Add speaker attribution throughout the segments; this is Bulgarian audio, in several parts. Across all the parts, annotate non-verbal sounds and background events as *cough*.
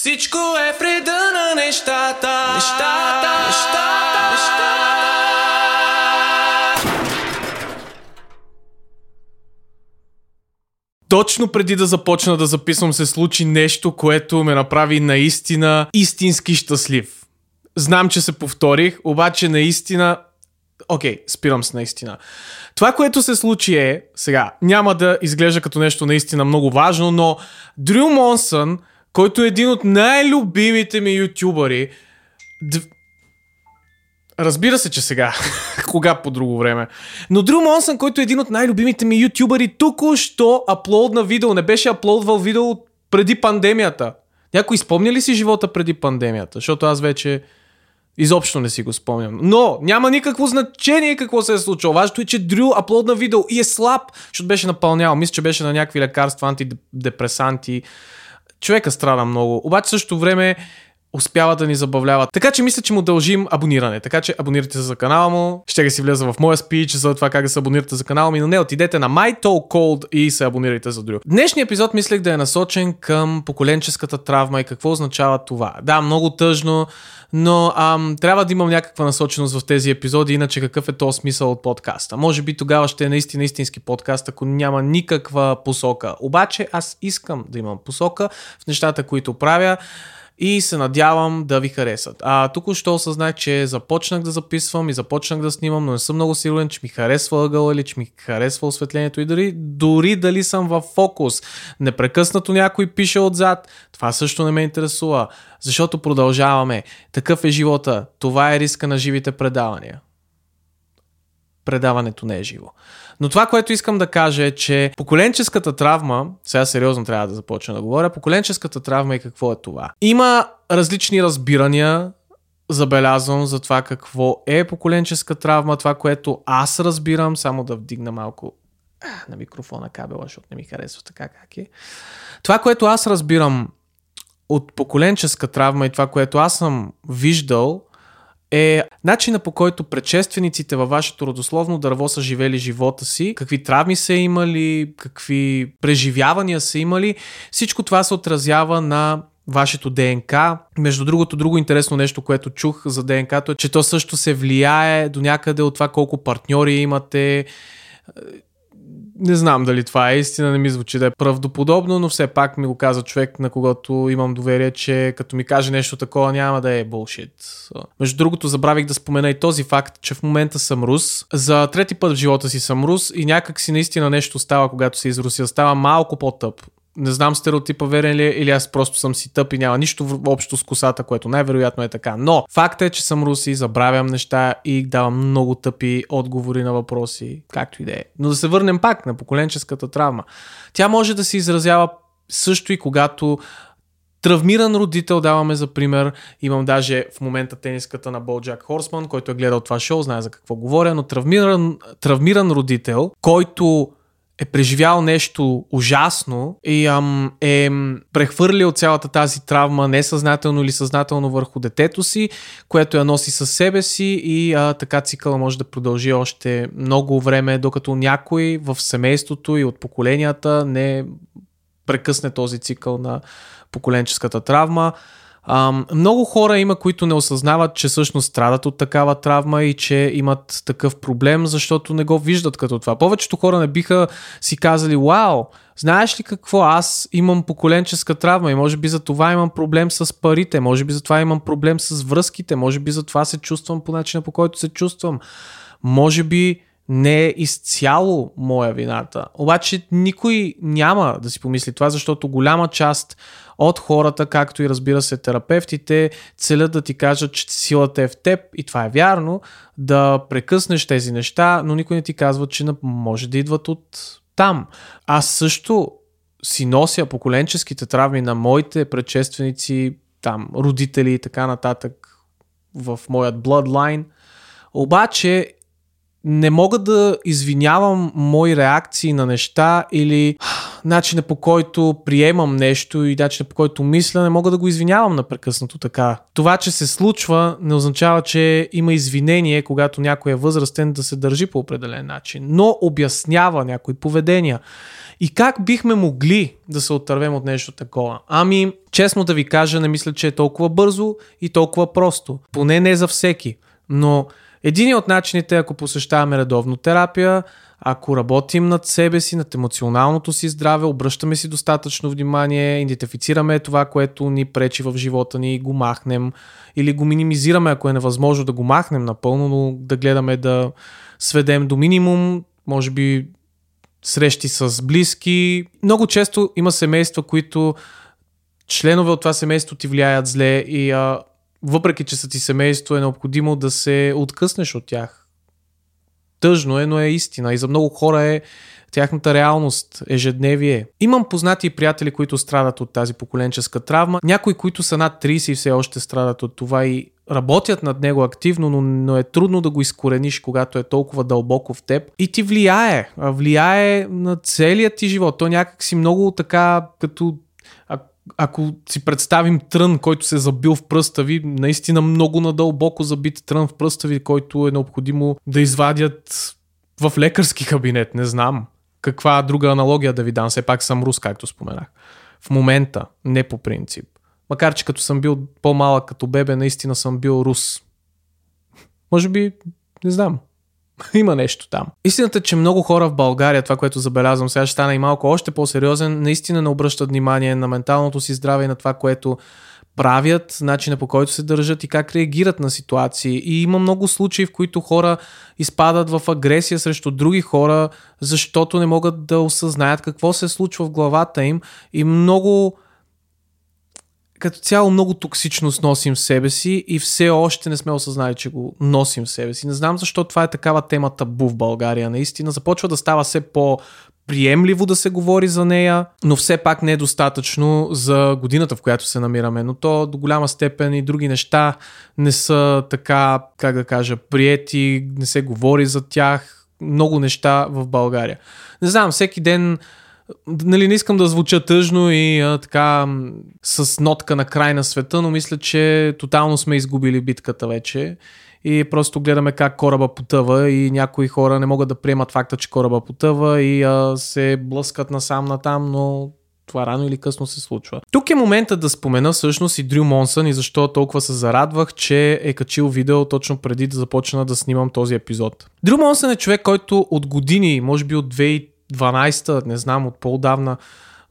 Speaker 1: Всичко е вреда на нещата. Нещата, нещата, нещата.
Speaker 2: Точно преди да започна да записвам се случи нещо, което ме направи наистина истински щастлив. Знам, че се повторих, обаче наистина... Окей, okay, спирам с наистина. Това, което се случи е, сега, няма да изглежда като нещо наистина много важно, но Дрю Монсън, който е един от най-любимите ми ютубъри, д... Разбира се, че сега. *laughs* Кога по друго време. Но Дрю Монсън, който е един от най-любимите ми ютубъри, току-що аплодна видео. Не беше аплодвал видео преди пандемията. Някой спомня ли си живота преди пандемията? Защото аз вече изобщо не си го спомням. Но няма никакво значение какво се е случило. Важното е, че Дрю аплодна видео и е слаб, защото беше напълнял. Мисля, че беше на някакви лекарства, антидепресанти. Човека страда много. Обаче също време успява да ни забавлява. Така че мисля, че му дължим абониране. Така че абонирайте се за канала му. Ще ги си влеза в моя спич за това как да се абонирате за канала ми, но не отидете на MyTalkCold и се абонирайте за Дрю. Днешният епизод мислех да е насочен към поколенческата травма и какво означава това. Да, много тъжно, но ам, трябва да имам някаква насоченост в тези епизоди, иначе какъв е то смисъл от подкаста. Може би тогава ще е наистина истински подкаст, ако няма никаква посока. Обаче аз искам да имам посока в нещата, които правя и се надявам да ви харесат. А тук що осъзнах, че започнах да записвам и започнах да снимам, но не съм много сигурен, че ми харесва ъгъл или че ми харесва осветлението и дори, дори дали съм в фокус. Непрекъснато някой пише отзад. Това също не ме интересува, защото продължаваме. Такъв е живота. Това е риска на живите предавания. Предаването не е живо. Но това, което искам да кажа е, че поколенческата травма, сега сериозно трябва да започна да говоря, поколенческата травма и какво е това? Има различни разбирания, забелязвам за това какво е поколенческа травма, това, което аз разбирам, само да вдигна малко на микрофона кабела, защото не ми харесва така как е. Това, което аз разбирам от поколенческа травма и това, което аз съм виждал, е начина по който предшествениците във вашето родословно дърво са живели живота си, какви травми са имали, какви преживявания са имали. Всичко това се отразява на вашето ДНК. Между другото, друго интересно нещо, което чух за ДНК, е, че то също се влияе до някъде от това колко партньори имате не знам дали това е истина, не ми звучи да е правдоподобно, но все пак ми го каза човек, на когото имам доверие, че като ми каже нещо такова няма да е булшит. Между другото, забравих да спомена и този факт, че в момента съм рус. За трети път в живота си съм рус и някак си наистина нещо става, когато се изрусил. Става малко по-тъп не знам стереотипа верен ли е, или аз просто съм си тъп и няма нищо общо с косата, което най-вероятно е така. Но факт е, че съм руси, забравям неща и давам много тъпи отговори на въпроси, както и да е. Но да се върнем пак на поколенческата травма. Тя може да се изразява също и когато Травмиран родител даваме за пример. Имам даже в момента тениската на Болджак Хорсман, който е гледал това шоу, знае за какво говоря, но травмиран, травмиран родител, който е преживял нещо ужасно и ам, е прехвърлил цялата тази травма несъзнателно или съзнателно върху детето си, което я носи със себе си и а, така цикъла може да продължи още много време, докато някой в семейството и от поколенията не прекъсне този цикъл на поколенческата травма. Ам, много хора има, които не осъзнават, че всъщност страдат от такава травма и че имат такъв проблем, защото не го виждат като това. Повечето хора не биха си казали, вау, знаеш ли какво, аз имам поколенческа травма и може би за това имам проблем с парите, може би за това имам проблем с връзките, може би за това се чувствам по начина по който се чувствам. Може би не е изцяло моя вината. Обаче никой няма да си помисли това, защото голяма част от хората, както и разбира се терапевтите, целят да ти кажат, че силата е в теб и това е вярно, да прекъснеш тези неща, но никой не ти казва, че може да идват от там. Аз също си нося поколенческите травми на моите предшественици, там, родители и така нататък в моят bloodline. Обаче не мога да извинявам мои реакции на неща или *sighs* начина по който приемам нещо и начина по който мисля, не мога да го извинявам напрекъснато така. Това, че се случва, не означава, че има извинение, когато някой е възрастен да се държи по определен начин, но обяснява някои поведения. И как бихме могли да се отървем от нещо такова? Ами, честно да ви кажа, не мисля, че е толкова бързо и толкова просто. Поне не за всеки. Но един от начините, ако посещаваме редовно терапия, ако работим над себе си, над емоционалното си здраве, обръщаме си достатъчно внимание, идентифицираме това, което ни пречи в живота ни го махнем, или го минимизираме, ако е невъзможно да го махнем напълно, но да гледаме да сведем до минимум, може би срещи с близки. Много често има семейства, които членове от това семейство ти влияят зле и а, въпреки, че са ти семейство, е необходимо да се откъснеш от тях. Тъжно е, но е истина. И за много хора е тяхната реалност, ежедневие. Имам познати и приятели, които страдат от тази поколенческа травма. Някои, които са над 30 и все още страдат от това и работят над него активно, но, но е трудно да го изкорениш, когато е толкова дълбоко в теб. И ти влияе. Влияе на целият ти живот. То някак си много така, като ако си представим трън, който се е забил в пръста ви, наистина много надълбоко забит трън в пръста ви, който е необходимо да извадят в лекарски кабинет, не знам. Каква друга аналогия да ви дам, все пак съм рус, както споменах. В момента, не по принцип. Макар, че като съм бил по-малък като бебе, наистина съм бил рус. Може би, не знам. *laughs* Има нещо там. Истината е, че много хора в България, това, което забелязвам, сега ще стана и малко още по-сериозен, наистина не обръщат внимание на менталното си здраве и на това, което правят, начина по който се държат и как реагират на ситуации. И има много случаи, в които хора изпадат в агресия срещу други хора, защото не могат да осъзнаят какво се случва в главата им и много като цяло много токсичност носим в себе си и все още не сме осъзнали, че го носим в себе си. Не знам защо това е такава тема табу в България. Наистина започва да става все по приемливо да се говори за нея, но все пак не е достатъчно за годината, в която се намираме. Но то до голяма степен и други неща не са така, как да кажа, приети, не се говори за тях. Много неща в България. Не знам, всеки ден Нали, не искам да звуча тъжно и а, така с нотка на край на света, но мисля, че тотално сме изгубили битката вече и просто гледаме как кораба потъва и някои хора не могат да приемат факта, че кораба потъва и а, се блъскат насам натам, но това рано или късно се случва. Тук е момента да спомена всъщност и Дрю Монсън и защо толкова се зарадвах, че е качил видео точно преди да започна да снимам този епизод. Дрю Монсън е човек, който от години, може би от 2012, не знам, от по-давна,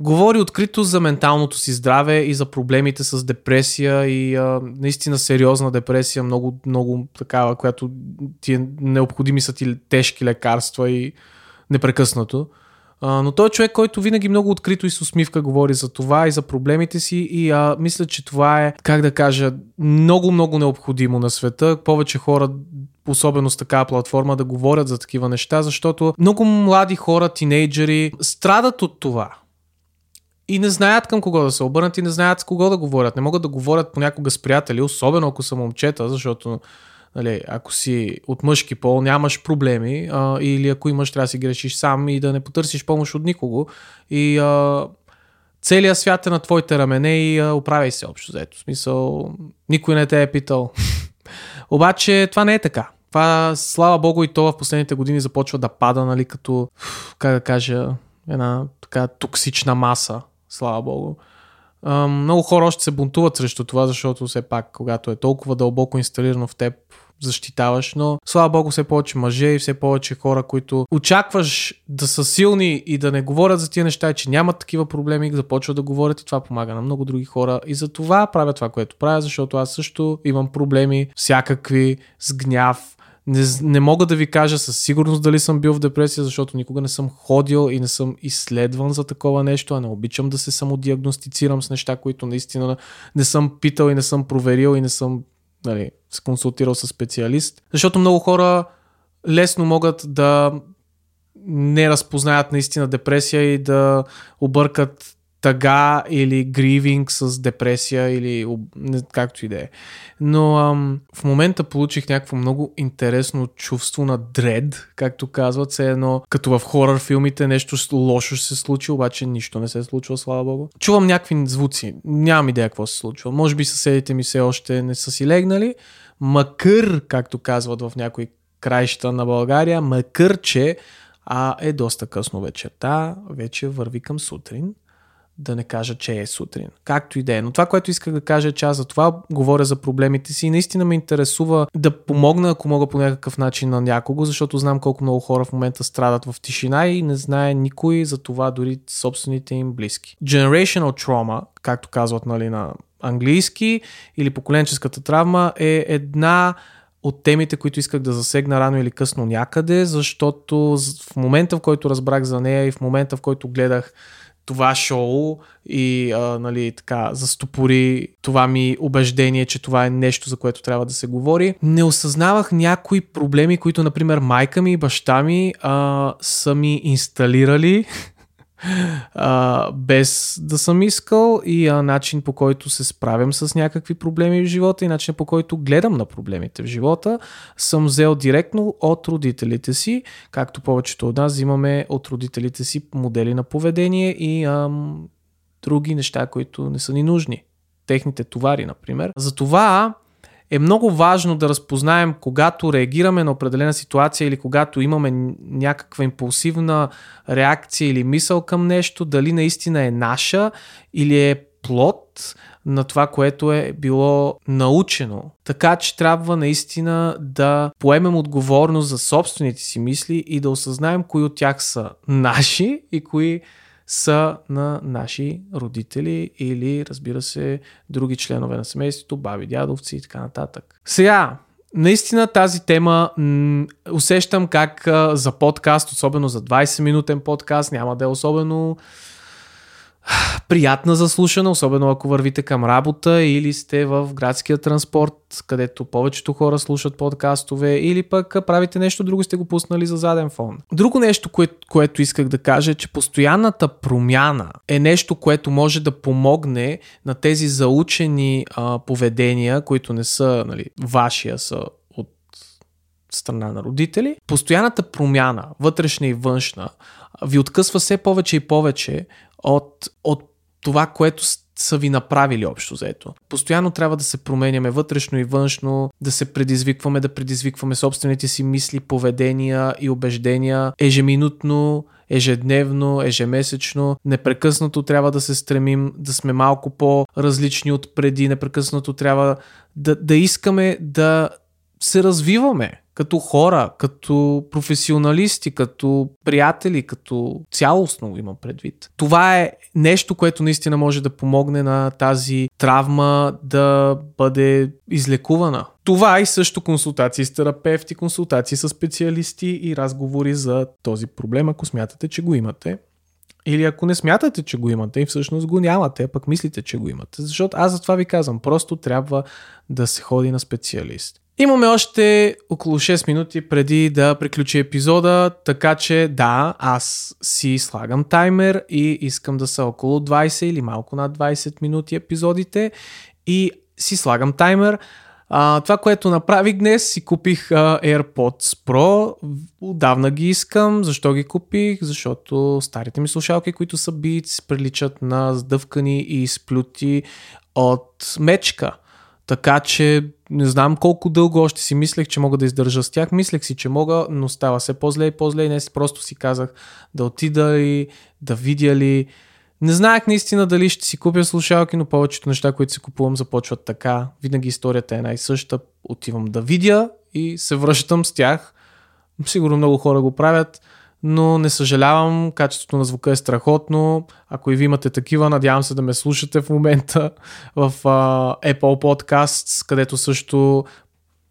Speaker 2: говори открито за менталното си здраве и за проблемите с депресия и а, наистина сериозна депресия, много, много такава, която ти е необходими са ти тежки лекарства и непрекъснато. А, но той е човек, който винаги много открито и с усмивка говори за това и за проблемите си и а, мисля, че това е, как да кажа, много, много необходимо на света. Повече хора особено с такава платформа, да говорят за такива неща, защото много млади хора, тинейджери, страдат от това и не знаят към кого да се обърнат и не знаят с кого да говорят. Не могат да говорят понякога с приятели, особено ако са момчета, защото нали, ако си от мъжки пол, нямаш проблеми а, или ако имаш, трябва да си грешиш сам и да не потърсиш помощ от никого. И а, целият свят е на твоите рамене и а, оправяй се общо заето. Смисъл, никой не те е питал. *laughs* Обаче това не е така. Това, слава богу, и то в последните години започва да пада, нали, като, как да кажа, една така токсична маса слава богу. Много хора още се бунтуват срещу това, защото все пак, когато е толкова дълбоко инсталирано в теб, защитаваш, но слава богу все повече мъже и все повече хора, които очакваш да са силни и да не говорят за тия неща, че нямат такива проблеми, започват да говорят и това помага на много други хора. И за това правя това, което правя, защото аз също имам проблеми, всякакви, с гняв, не, не мога да ви кажа със сигурност дали съм бил в депресия, защото никога не съм ходил и не съм изследван за такова нещо, а не обичам да се самодиагностицирам с неща, които наистина не съм питал и не съм проверил и не съм нали, се консултирал с специалист. Защото много хора лесно могат да не разпознаят наистина депресия и да объркат тъга или гривинг с депресия или както и да е. Но ам, в момента получих някакво много интересно чувство на дред, както казват, все едно като в хорър филмите нещо лошо се случи, обаче нищо не се е случило, слава богу. Чувам някакви звуци, нямам идея какво се случва. Може би съседите ми все още не са си легнали, макар, както казват в някои краища на България, макар че а, е доста късно вечерта, вече върви към сутрин да не кажа, че е сутрин. Както и да е. Но това, което исках да кажа е, че аз за това говоря за проблемите си и наистина ме интересува да помогна, ако мога по някакъв начин на някого, защото знам колко много хора в момента страдат в тишина и не знае никой за това, дори собствените им близки. Generational trauma, както казват нали, на английски, или поколенческата травма е една от темите, които исках да засегна рано или късно някъде, защото в момента, в който разбрах за нея и в момента, в който гледах това шоу и а, нали, така застопори това ми убеждение, че това е нещо, за което трябва да се говори. Не осъзнавах някои проблеми, които, например, майка ми и баща ми а, са ми инсталирали *laughs* а, без да съм искал и а, начин по който се справям с някакви проблеми в живота и начин по който гледам на проблемите в живота съм взел директно от родителите си, както повечето от нас взимаме от родителите си модели на поведение и ам, други неща, които не са ни нужни. Техните товари, например. Затова е много важно да разпознаем, когато реагираме на определена ситуация или когато имаме някаква импулсивна реакция или мисъл към нещо, дали наистина е наша или е плод на това, което е било научено. Така че трябва наистина да поемем отговорност за собствените си мисли и да осъзнаем кои от тях са наши и кои са на наши родители или, разбира се, други членове на семейството, баби, дядовци и така нататък. Сега, наистина тази тема м- усещам как а, за подкаст, особено за 20-минутен подкаст, няма да е особено приятна за слушане, особено ако вървите към работа или сте в градския транспорт, където повечето хора слушат подкастове или пък правите нещо друго, сте го пуснали за заден фон. Друго нещо, кое, което исках да кажа е, че постоянната промяна е нещо, което може да помогне на тези заучени а, поведения, които не са нали, вашия, са от страна на родители. Постоянната промяна, вътрешна и външна, ви откъсва все повече и повече от, от това, което са ви направили общо заето. Постоянно трябва да се променяме вътрешно и външно, да се предизвикваме, да предизвикваме собствените си мисли, поведения и убеждения ежеминутно, ежедневно, ежемесечно. Непрекъснато трябва да се стремим да сме малко по-различни от преди, непрекъснато трябва да, да искаме да се развиваме като хора, като професионалисти, като приятели, като цялостно имам предвид. Това е нещо, което наистина може да помогне на тази травма да бъде излекувана. Това и също консултации с терапевти, консултации с специалисти и разговори за този проблем, ако смятате, че го имате. Или ако не смятате, че го имате и всъщност го нямате, пък мислите, че го имате. Защото аз за това ви казвам, просто трябва да се ходи на специалист. Имаме още около 6 минути преди да приключи епизода, така че да, аз си слагам таймер и искам да са около 20 или малко над 20 минути епизодите и си слагам таймер. А, това, което направих днес, си купих а, AirPods Pro. Отдавна ги искам. Защо ги купих? Защото старите ми слушалки, които са Beats, приличат на сдъвкани и сплюти от мечка. Така че не знам колко дълго още си мислех, че мога да издържа с тях. Мислех си, че мога, но става се по-зле и по-зле и днес просто си казах да отида ли, да видя ли. Не знаех наистина дали ще си купя слушалки, но повечето неща, които си купувам, започват така. Винаги историята е най съща. Отивам да видя и се връщам с тях. Сигурно много хора го правят но не съжалявам, качеството на звука е страхотно. Ако и ви имате такива, надявам се да ме слушате в момента *laughs* в uh, Apple Podcasts, където също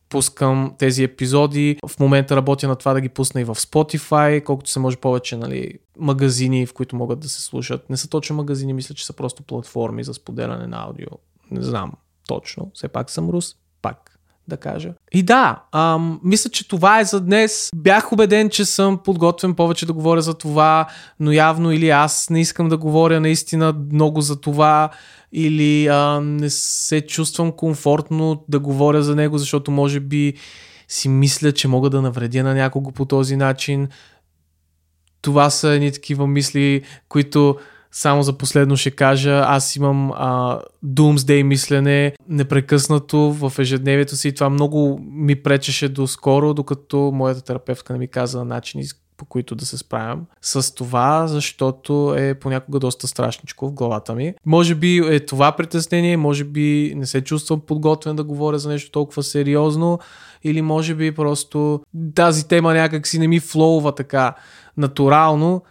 Speaker 2: пускам тези епизоди. В момента работя на това да ги пусна и в Spotify, колкото се може повече нали, магазини, в които могат да се слушат. Не са точно магазини, мисля, че са просто платформи за споделяне на аудио. Не знам точно, все пак съм рус, пак да кажа. И да, ам, мисля, че това е за днес. Бях убеден, че съм подготвен повече да говоря за това, но явно или аз не искам да говоря наистина много за това, или а, не се чувствам комфортно да говоря за него, защото може би си мисля, че мога да навредя на някого по този начин. Това са едни такива мисли, които само за последно ще кажа, аз имам а, doomsday мислене непрекъснато в ежедневието си и това много ми пречеше доскоро, докато моята терапевтка не ми каза начини по които да се справям с това, защото е понякога доста страшничко в главата ми. Може би е това притеснение, може би не се чувствам подготвен да говоря за нещо толкова сериозно или може би просто тази тема някак си не ми флоува така натурално.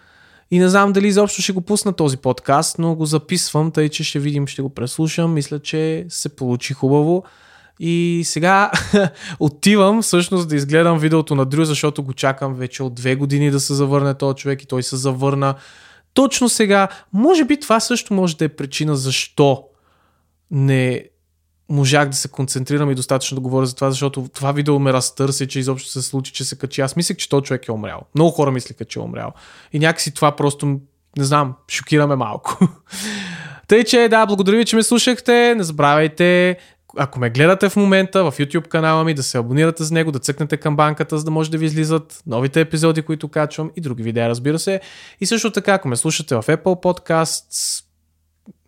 Speaker 2: И не знам дали изобщо ще го пусна този подкаст, но го записвам, тъй че ще видим, ще го преслушам. Мисля, че се получи хубаво. И сега *laughs* отивам всъщност да изгледам видеото на Дрю, защото го чакам вече от две години да се завърне този човек и той се завърна. Точно сега, може би това също може да е причина защо не можах да се концентрирам и достатъчно да говоря за това, защото това видео ме разтърси, че изобщо се случи, че се качи. Аз мислех, че този човек е умрял. Много хора мислеха, че е умрял. И някакси това просто, не знам, шокираме малко. *laughs* Тъй, че да, благодаря ви, че ме слушахте. Не забравяйте ако ме гледате в момента в YouTube канала ми, да се абонирате за него, да цъкнете към банката, за да може да ви излизат новите епизоди, които качвам и други видеа, разбира се. И също така, ако ме слушате в Apple Podcasts,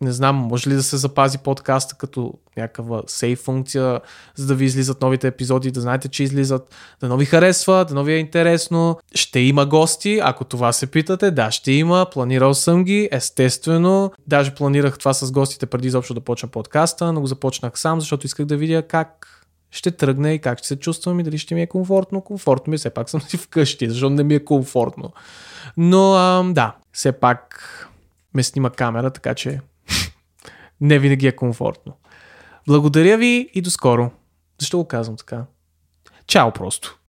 Speaker 2: не знам, може ли да се запази подкаста като някаква сейф функция, за да ви излизат новите епизоди, да знаете, че излизат, да нови харесва, да нови е интересно. Ще има гости, ако това се питате. Да, ще има. Планирал съм ги, естествено. Даже планирах това с гостите преди изобщо да почна подкаста, но го започнах сам, защото исках да видя как ще тръгне и как ще се чувствам и дали ще ми е комфортно. Комфортно ми е, все пак съм си *laughs* вкъщи, защото не ми е комфортно. Но ам, да, все пак ме снима камера, така че не винаги е комфортно. Благодаря ви и до скоро. Защо го казвам така? Чао просто.